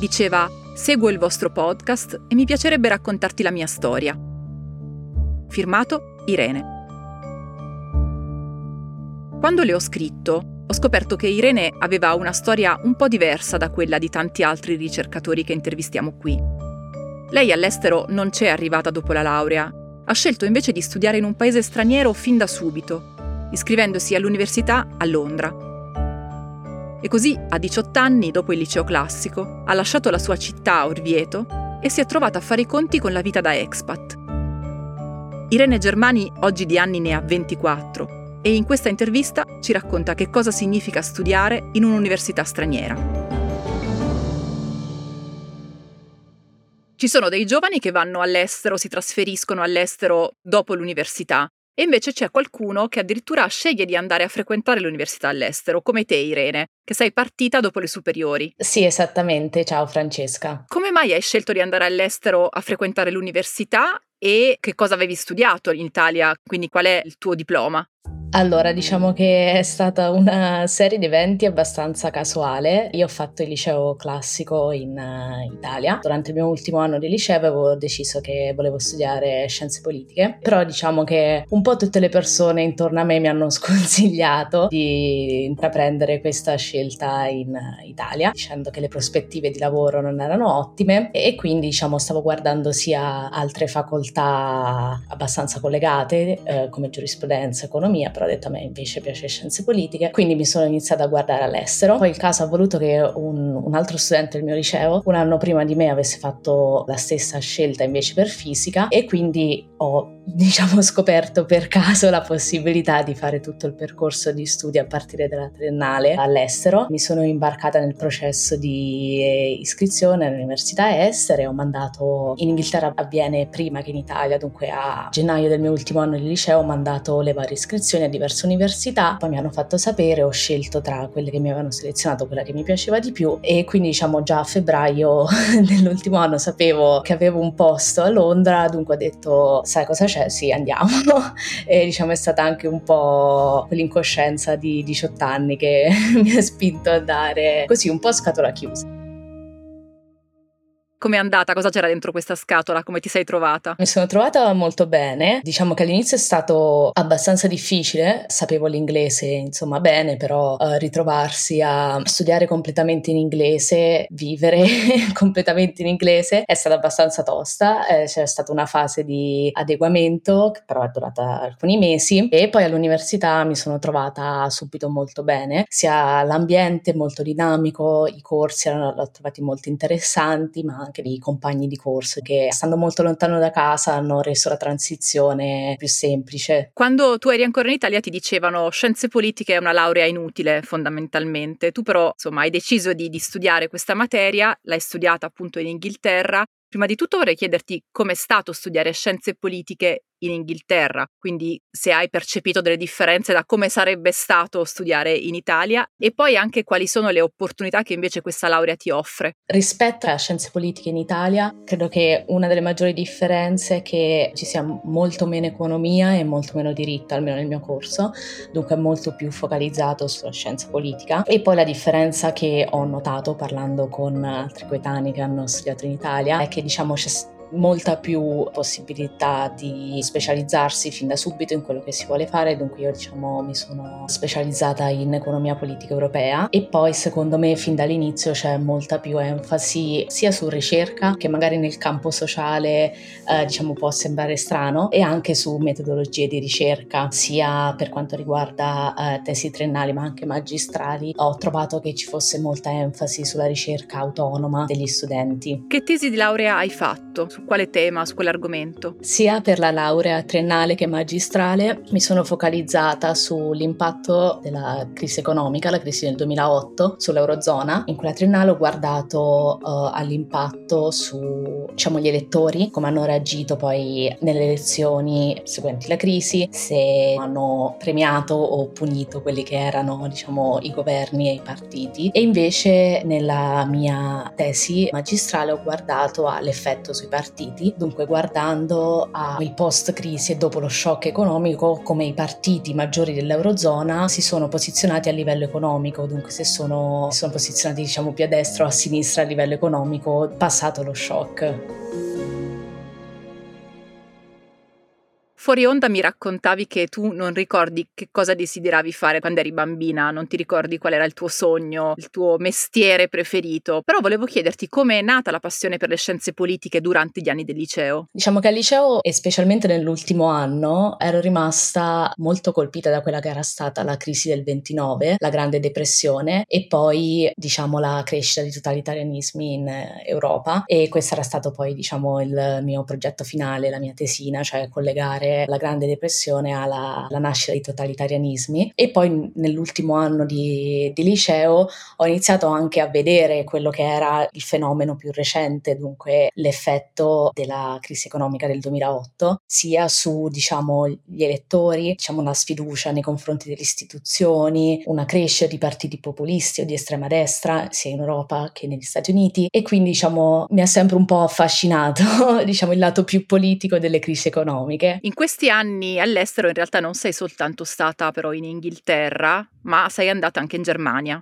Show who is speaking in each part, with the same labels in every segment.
Speaker 1: Diceva, seguo il vostro podcast e mi piacerebbe raccontarti la mia storia. Firmato Irene. Quando le ho scritto, ho scoperto che Irene aveva una storia un po' diversa da quella di tanti altri ricercatori che intervistiamo qui. Lei all'estero non c'è arrivata dopo la laurea, ha scelto invece di studiare in un paese straniero fin da subito, iscrivendosi all'università a Londra e così, a 18 anni, dopo il liceo classico, ha lasciato la sua città, Orvieto, e si è trovata a fare i conti con la vita da expat. Irene Germani oggi di anni ne ha 24 e in questa intervista ci racconta che cosa significa studiare in un'università straniera. Ci sono dei giovani che vanno all'estero, si trasferiscono all'estero dopo l'università e invece c'è qualcuno che addirittura sceglie di andare a frequentare l'università all'estero, come te Irene, che sei partita dopo le superiori.
Speaker 2: Sì, esattamente. Ciao Francesca.
Speaker 1: Come mai hai scelto di andare all'estero a frequentare l'università e che cosa avevi studiato in Italia? Quindi qual è il tuo diploma?
Speaker 2: Allora, diciamo che è stata una serie di eventi abbastanza casuale. Io ho fatto il liceo classico in uh, Italia. Durante il mio ultimo anno di liceo avevo deciso che volevo studiare scienze politiche, però diciamo che un po' tutte le persone intorno a me mi hanno sconsigliato di intraprendere questa scelta in Italia, dicendo che le prospettive di lavoro non erano ottime e quindi diciamo stavo guardando sia altre facoltà abbastanza collegate eh, come giurisprudenza, economia, però ho detto a me invece piace scienze politiche, quindi mi sono iniziata a guardare all'estero. Poi il caso ha voluto che un, un altro studente del mio liceo, un anno prima di me, avesse fatto la stessa scelta invece per fisica e quindi ho diciamo scoperto per caso la possibilità di fare tutto il percorso di studio a partire dalla triennale all'estero. Mi sono imbarcata nel processo di iscrizione all'università estere, ho mandato in Inghilterra avviene prima che in Italia, dunque a gennaio del mio ultimo anno di liceo ho mandato le varie iscrizioni diverse università, poi mi hanno fatto sapere, ho scelto tra quelle che mi avevano selezionato quella che mi piaceva di più e quindi diciamo già a febbraio dell'ultimo anno sapevo che avevo un posto a Londra, dunque ho detto sai cosa c'è? Sì, andiamo. e diciamo è stata anche un po' quell'incoscienza di 18 anni che mi ha spinto a dare così un po' scatola chiusa.
Speaker 1: Com'è andata? Cosa c'era dentro questa scatola? Come ti sei trovata?
Speaker 2: Mi sono trovata molto bene. Diciamo che all'inizio è stato abbastanza difficile. Sapevo l'inglese, insomma, bene, però uh, ritrovarsi a studiare completamente in inglese, vivere completamente in inglese è stata abbastanza tosta. Eh, c'è stata una fase di adeguamento che però è durata alcuni mesi e poi all'università mi sono trovata subito molto bene. Sia l'ambiente molto dinamico, i corsi erano l'ho trovati molto interessanti, ma anche di compagni di corso che stando molto lontano da casa hanno reso la transizione più semplice.
Speaker 1: Quando tu eri ancora in Italia ti dicevano scienze politiche è una laurea inutile fondamentalmente, tu però insomma hai deciso di, di studiare questa materia, l'hai studiata appunto in Inghilterra Prima di tutto vorrei chiederti com'è stato studiare scienze politiche in Inghilterra, quindi se hai percepito delle differenze da come sarebbe stato studiare in Italia e poi anche quali sono le opportunità che invece questa laurea ti offre.
Speaker 2: Rispetto a scienze politiche in Italia, credo che una delle maggiori differenze è che ci sia molto meno economia e molto meno diritto, almeno nel mio corso, dunque molto più focalizzato sulla scienza politica. E poi la differenza che ho notato parlando con altri coetanei che hanno studiato in Italia è che diciamo c'è molta più possibilità di specializzarsi fin da subito in quello che si vuole fare, dunque io diciamo mi sono specializzata in economia politica europea e poi secondo me fin dall'inizio c'è molta più enfasi sia su ricerca che magari nel campo sociale eh, diciamo può sembrare strano e anche su metodologie di ricerca sia per quanto riguarda eh, tesi triennali ma anche magistrali ho trovato che ci fosse molta enfasi sulla ricerca autonoma degli studenti.
Speaker 1: Che tesi di laurea hai fatto? Su quale tema, su quell'argomento?
Speaker 2: Sia per la laurea triennale che magistrale mi sono focalizzata sull'impatto della crisi economica, la crisi del 2008, sull'Eurozona. In quella triennale ho guardato uh, all'impatto su diciamo, gli elettori, come hanno reagito poi nelle elezioni seguenti la crisi, se hanno premiato o punito quelli che erano diciamo, i governi e i partiti. E invece nella mia tesi magistrale ho guardato all'effetto sui partiti, dunque guardando al post-crisi e dopo lo shock economico come i partiti maggiori dell'Eurozona si sono posizionati a livello economico, dunque se sono, sono posizionati diciamo più a destra o a sinistra a livello economico passato lo shock.
Speaker 1: Fuori onda mi raccontavi che tu non ricordi che cosa desideravi fare quando eri bambina, non ti ricordi qual era il tuo sogno, il tuo mestiere preferito, però volevo chiederti come è nata la passione per le scienze politiche durante gli anni del liceo.
Speaker 2: Diciamo che al liceo e specialmente nell'ultimo anno ero rimasta molto colpita da quella che era stata la crisi del 29, la Grande Depressione e poi diciamo la crescita di totalitarianismi in Europa e questo era stato poi diciamo il mio progetto finale, la mia tesina, cioè collegare la Grande Depressione alla, alla nascita dei totalitarianismi e poi nell'ultimo anno di, di, liceo ho iniziato anche a vedere quello che era il fenomeno più recente, dunque l'effetto della crisi economica del 2008, sia su diciamo gli elettori, diciamo una sfiducia nei confronti delle istituzioni, una crescita di partiti populisti o di estrema destra sia in Europa che negli Stati Uniti e quindi diciamo mi ha sempre un po' affascinato diciamo il lato più politico delle crisi economiche.
Speaker 1: In questi anni all'estero in realtà non sei soltanto stata però in Inghilterra, ma sei andata anche in Germania.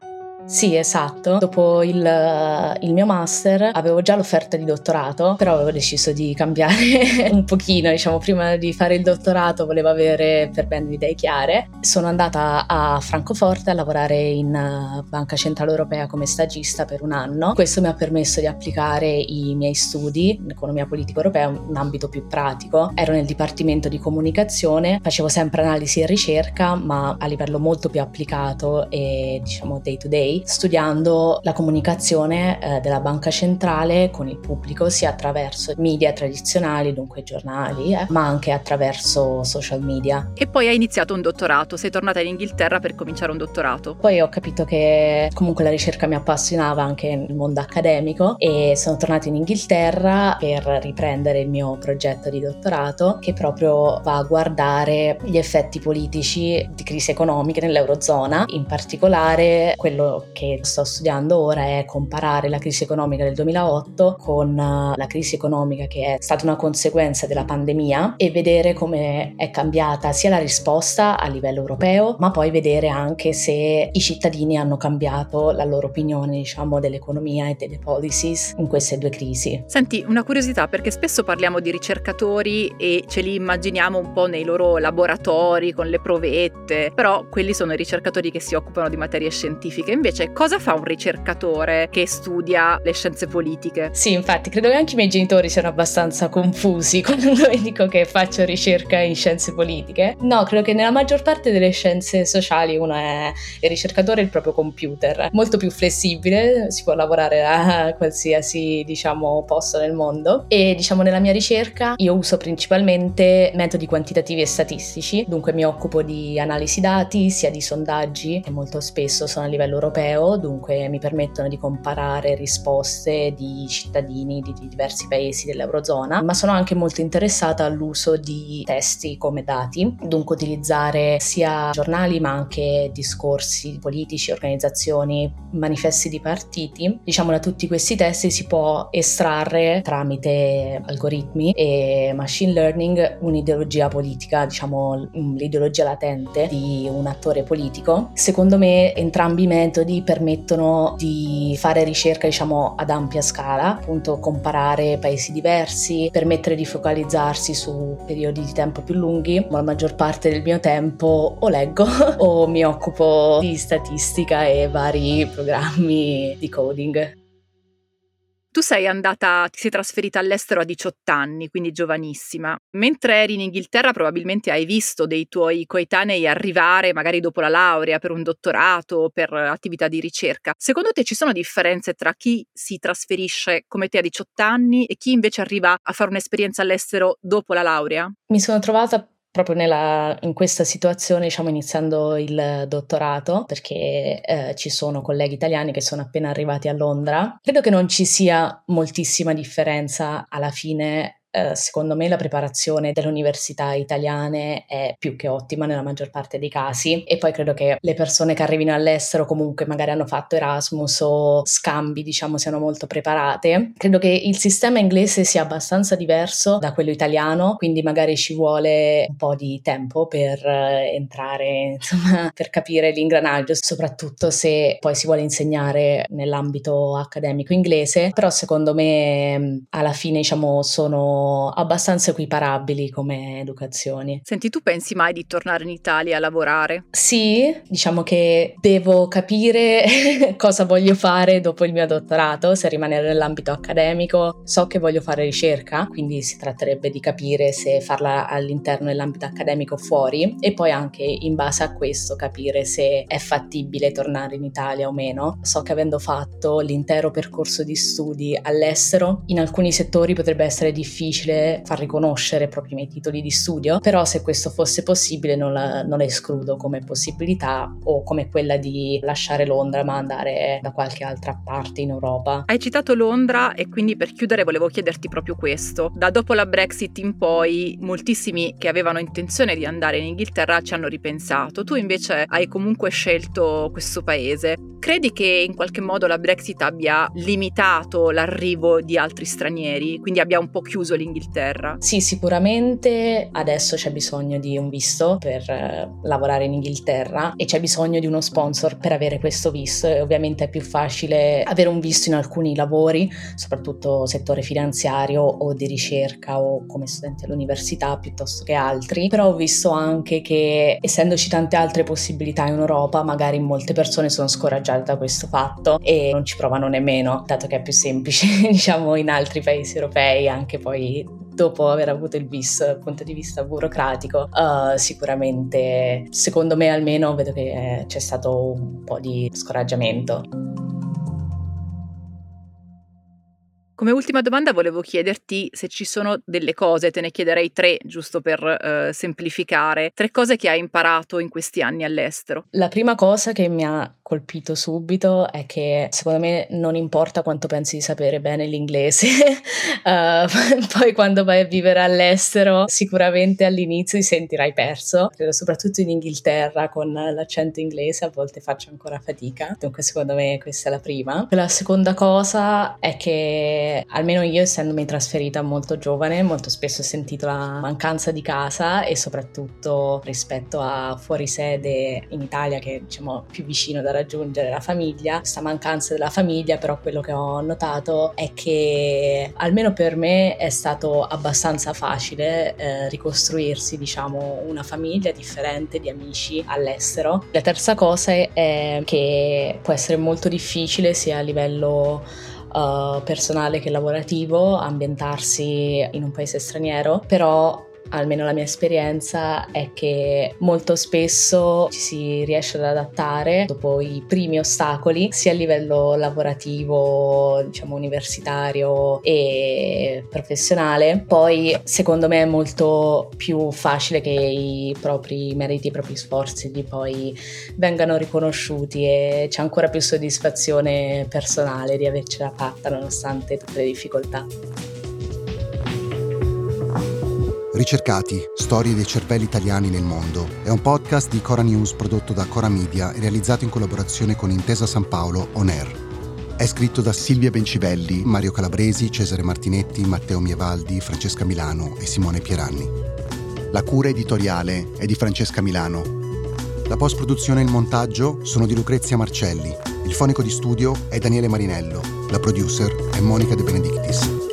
Speaker 2: Sì, esatto. Dopo il, il, mio master avevo già l'offerta di dottorato, però avevo deciso di cambiare un pochino, diciamo, prima di fare il dottorato volevo avere per bene idee chiare. Sono andata a Francoforte a lavorare in Banca Centrale Europea come stagista per un anno. Questo mi ha permesso di applicare i miei studi in economia politica europea, un ambito più pratico. Ero nel dipartimento di comunicazione, facevo sempre analisi e ricerca, ma a livello molto più applicato e diciamo day to day studiando la comunicazione eh, della banca centrale con il pubblico sia attraverso media tradizionali, dunque giornali, eh, ma anche attraverso social media.
Speaker 1: E poi hai iniziato un dottorato, sei tornata in Inghilterra per cominciare un dottorato.
Speaker 2: Poi ho capito che comunque la ricerca mi appassionava anche nel mondo accademico e sono tornata in Inghilterra per riprendere il mio progetto di dottorato che proprio va a guardare gli effetti politici di crisi economiche nell'Eurozona, in particolare quello che sto studiando ora è comparare la crisi economica del 2008 con eh, la crisi economica che è stata una conseguenza della pandemia e vedere come è cambiata sia la risposta a livello europeo, ma poi vedere anche se i cittadini hanno cambiato la loro opinione, diciamo, dell'economia e delle policies in queste due crisi.
Speaker 1: Senti, una curiosità perché spesso parliamo di ricercatori e ce li immaginiamo un po' nei loro laboratori con le provette, però quelli sono i ricercatori che si occupano di materie scientifiche. Invece invece cosa fa un ricercatore che studia le scienze politiche?
Speaker 2: Sì, infatti, credo che anche i miei genitori siano abbastanza confusi quando dico che faccio ricerca in scienze politiche. No, credo che nella maggior parte delle scienze sociali uno è il ricercatore il proprio computer, molto più flessibile, si può lavorare a qualsiasi, diciamo, posto nel mondo e diciamo nella mia ricerca io uso principalmente metodi quantitativi e statistici, dunque mi occupo di analisi dati, sia di sondaggi che molto spesso sono a livello europeo europeo, dunque mi permettono di comparare risposte di cittadini di, di diversi paesi dell'Eurozona, ma sono anche molto interessata all'uso di testi come dati, dunque utilizzare sia giornali ma anche discorsi politici, organizzazioni, manifesti di partiti. Diciamo da tutti questi testi si può estrarre tramite algoritmi e machine learning un'ideologia politica, diciamo l'ideologia latente di un attore politico. Secondo me entrambi i metodi permettono di fare ricerca diciamo ad ampia scala, appunto comparare paesi diversi, permettere di focalizzarsi su periodi di tempo più lunghi, ma la maggior parte del mio tempo o leggo o mi occupo di statistica e vari programmi di coding.
Speaker 1: Tu sei andata, ti sei trasferita all'estero a 18 anni, quindi giovanissima. Mentre eri in Inghilterra probabilmente hai visto dei tuoi coetanei arrivare magari dopo la laurea per un dottorato, per attività di ricerca. Secondo te ci sono differenze tra chi si trasferisce come te a 18 anni e chi invece arriva a fare un'esperienza all'estero dopo la laurea?
Speaker 2: Mi sono trovata proprio nella, in questa situazione, diciamo, iniziando il dottorato, perché eh, ci sono colleghi italiani che sono appena arrivati a Londra. Credo che non ci sia moltissima differenza alla fine eh, secondo me la preparazione delle università italiane è più che ottima nella maggior parte dei casi e poi credo che le persone che arrivino all'estero comunque magari hanno fatto Erasmus o scambi diciamo siano molto preparate. Credo che il sistema inglese sia abbastanza diverso da quello italiano, quindi magari ci vuole un po' di tempo per eh, entrare, insomma, per capire l'ingranaggio, soprattutto se poi si vuole insegnare nell'ambito accademico inglese, però secondo me alla fine diciamo sono abbastanza equiparabili come educazioni.
Speaker 1: Senti, tu pensi mai di tornare in Italia a lavorare?
Speaker 2: Sì, diciamo che devo capire cosa voglio fare dopo il mio dottorato, se rimanere nell'ambito accademico. So che voglio fare ricerca, quindi si tratterebbe di capire se farla all'interno dell'ambito accademico o fuori e poi anche in base a questo capire se è fattibile tornare in Italia o meno. So che avendo fatto l'intero percorso di studi all'estero, in alcuni settori potrebbe essere difficile difficile far riconoscere proprio i miei titoli di studio, però se questo fosse possibile non la, non la escludo come possibilità o come quella di lasciare Londra ma andare da qualche altra parte in Europa.
Speaker 1: Hai citato Londra e quindi per chiudere volevo chiederti proprio questo. Da dopo la Brexit in poi moltissimi che avevano intenzione di andare in Inghilterra ci hanno ripensato, tu invece hai comunque scelto questo paese. Credi che in qualche modo la Brexit abbia limitato l'arrivo di altri stranieri, quindi abbia un po' chiuso l'Inghilterra?
Speaker 2: Sì, sicuramente adesso c'è bisogno di un visto per eh, lavorare in Inghilterra e c'è bisogno di uno sponsor per avere questo visto e ovviamente è più facile avere un visto in alcuni lavori, soprattutto settore finanziario o di ricerca o come studenti all'università piuttosto che altri, però ho visto anche che essendoci tante altre possibilità in Europa, magari molte persone sono scoraggiate da questo fatto e non ci provano nemmeno, dato che è più semplice, diciamo, in altri paesi europei anche poi dopo aver avuto il bis dal punto di vista burocratico, uh, sicuramente, secondo me almeno, vedo che c'è stato un po' di scoraggiamento.
Speaker 1: Come ultima domanda volevo chiederti se ci sono delle cose, te ne chiederei tre giusto per eh, semplificare, tre cose che hai imparato in questi anni all'estero.
Speaker 2: La prima cosa che mi ha colpito subito è che secondo me non importa quanto pensi di sapere bene l'inglese, uh, poi quando vai a vivere all'estero sicuramente all'inizio ti sentirai perso, credo soprattutto in Inghilterra con l'accento inglese a volte faccio ancora fatica, dunque secondo me questa è la prima. La seconda cosa è che almeno io essendomi trasferita molto giovane molto spesso ho sentito la mancanza di casa e soprattutto rispetto a fuori sede in Italia che diciamo più vicino da raggiungere la famiglia, questa mancanza della famiglia, però quello che ho notato è che almeno per me è stato abbastanza facile eh, ricostruirsi, diciamo, una famiglia differente di amici all'estero. La terza cosa è che può essere molto difficile sia a livello Uh, personale che lavorativo, ambientarsi in un paese straniero, però almeno la mia esperienza è che molto spesso ci si riesce ad adattare dopo i primi ostacoli sia a livello lavorativo, diciamo universitario e professionale. Poi secondo me è molto più facile che i propri meriti, i propri sforzi di poi vengano riconosciuti e c'è ancora più soddisfazione personale di avercela fatta nonostante tutte le difficoltà.
Speaker 3: Ricercati, storie dei cervelli italiani nel mondo è un podcast di Cora News prodotto da Cora Media e realizzato in collaborazione con Intesa San Paolo On Air. È scritto da Silvia Bencivelli, Mario Calabresi, Cesare Martinetti, Matteo Mievaldi, Francesca Milano e Simone Pieranni. La cura editoriale è di Francesca Milano. La post-produzione e il montaggio sono di Lucrezia Marcelli. Il fonico di studio è Daniele Marinello. La producer è Monica De Benedictis.